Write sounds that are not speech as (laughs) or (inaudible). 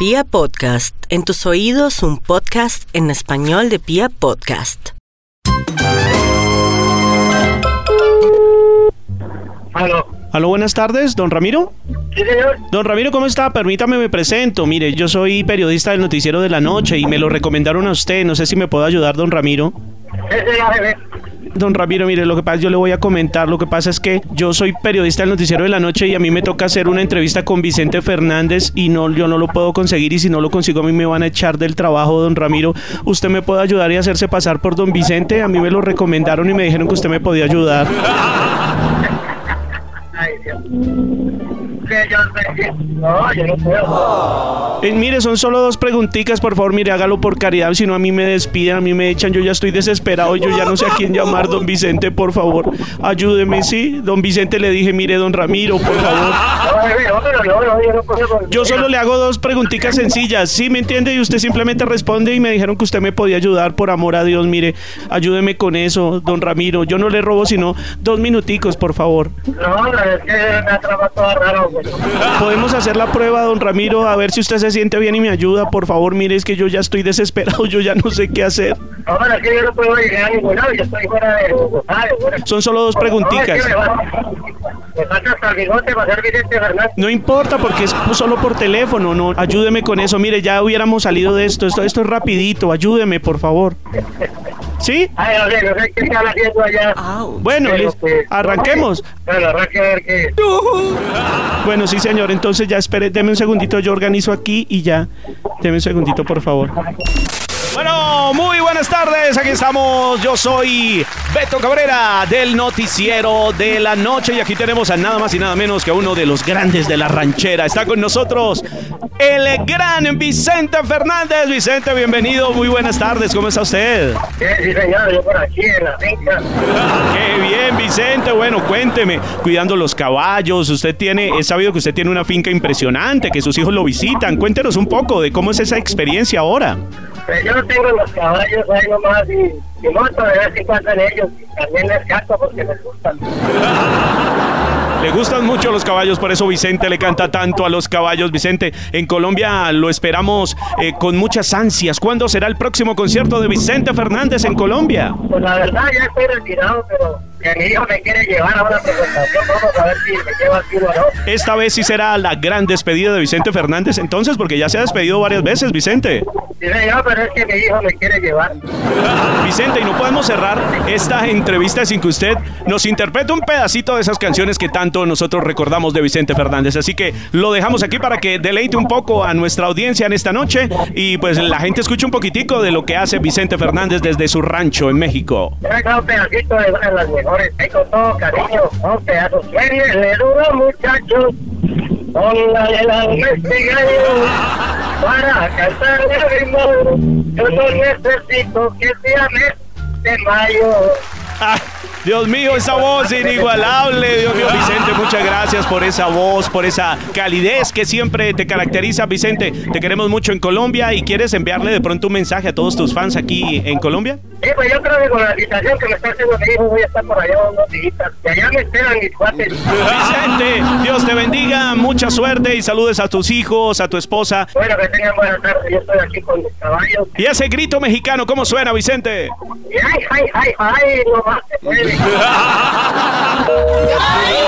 Pia Podcast, en tus oídos un podcast en español de Pia Podcast. Aló. Aló, buenas tardes, don Ramiro. Sí, señor. Don Ramiro, ¿cómo está? Permítame, me presento. Mire, yo soy periodista del Noticiero de la Noche y me lo recomendaron a usted. No sé si me puede ayudar, don Ramiro. Bebé. Don Ramiro, mire, lo que pasa, yo le voy a comentar, lo que pasa es que yo soy periodista del Noticiero de la Noche y a mí me toca hacer una entrevista con Vicente Fernández y no, yo no lo puedo conseguir y si no lo consigo a mí me van a echar del trabajo, don Ramiro. ¿Usted me puede ayudar y hacerse pasar por don Vicente? A mí me lo recomendaron y me dijeron que usted me podía ayudar. (laughs) Ay, Dios. Que yo sé. No, yo no puedo. Eh, mire, son solo dos preguntitas, por favor, mire, hágalo por caridad, si no a mí me despiden, a mí me echan, yo ya estoy desesperado, yo ya no sé a quién llamar, don Vicente, por favor, ayúdeme, sí, don Vicente le dije, mire, don Ramiro, por favor. Yo solo le hago dos preguntitas sencillas, ¿sí me entiende? Y usted simplemente responde y me dijeron que usted me podía ayudar, por amor a Dios, mire, ayúdeme con eso, don Ramiro, yo no le robo sino dos minuticos, por favor. No, es que me atrapa todo raro. Podemos hacer la prueba, don Ramiro, a ver si usted se siente bien y me ayuda, por favor, mire, es que yo ya estoy desesperado, yo ya no sé qué hacer. Ahora que yo no puedo llegar a ningún lado, yo estoy fuera de Bogotá. Son solo dos preguntitas. No importa porque es solo por teléfono, no, ayúdeme con eso. Mire, ya hubiéramos salido de esto, esto, esto es rapidito, ayúdeme, por favor. ¿Sí? Ay, no sé, no sé qué están haciendo allá. Bueno, Pero, pues, arranquemos. Bueno, arranque a ver qué. Bueno, sí, señor, entonces ya espere, deme un segundito, yo organizo aquí y ya. Deme un segundito, por favor. Bueno, muy buenas tardes, aquí estamos. Yo soy Beto Cabrera del Noticiero de la Noche y aquí tenemos a nada más y nada menos que a uno de los grandes de la ranchera. Está con nosotros el gran Vicente Fernández. Vicente, bienvenido, muy buenas tardes, ¿cómo está usted? Sí, sí, señor, yo por aquí en la finca. Qué bien, Vicente. Bueno, cuénteme, cuidando los caballos, usted tiene, he sabido que usted tiene una finca impresionante, que sus hijos lo visitan. Cuéntenos un poco de cómo es esa experiencia ahora. Pues yo tengo los caballos ahí nomás y, y vez en cuando en ellos. Y también les canto porque les gustan. (laughs) Le gustan mucho los caballos, por eso Vicente le canta tanto a los caballos. Vicente, en Colombia lo esperamos eh, con muchas ansias. ¿Cuándo será el próximo concierto de Vicente Fernández en Colombia? Pues la verdad ya estoy retirado, pero mi hijo me quiere llevar a una presentación. Vamos a ver si me lleva aquí o no. Esta vez sí será la gran despedida de Vicente Fernández entonces, porque ya se ha despedido varias veces, Vicente. Sí, señor, pero es que mi hijo me quiere llevar. Vicente, y no podemos cerrar esta entrevista sin que usted nos interprete un pedacito de esas canciones que tanto nosotros recordamos de Vicente Fernández. Así que lo dejamos aquí para que deleite un poco a nuestra audiencia en esta noche y pues la gente escuche un poquitico de lo que hace Vicente Fernández desde su rancho en México. Un pedacito de una de las mejores. Ahí con todo cariño. Un pedazo. le duro, muchachos. La para cantar el ritmo. Yo no necesito que sea mes de mayo. Dios mío, esa voz inigualable. Dios mío, Vicente, muchas gracias por esa voz, por esa calidez que siempre te caracteriza, Vicente. Te queremos mucho en Colombia y quieres enviarle de pronto un mensaje a todos tus fans aquí en Colombia. Sí, pues yo creo que con la invitación que me está haciendo mi hijo voy a estar por allá unos días. Y allá me esperan mis cuates. Vicente, Dios te bendiga, mucha suerte y saludes a tus hijos, a tu esposa. Bueno, que tengan buena tarde. Yo estoy aquí con mis caballos. Y ese grito mexicano, ¿cómo suena, Vicente? Ay, ay, ay, ay, no más 哈 (laughs)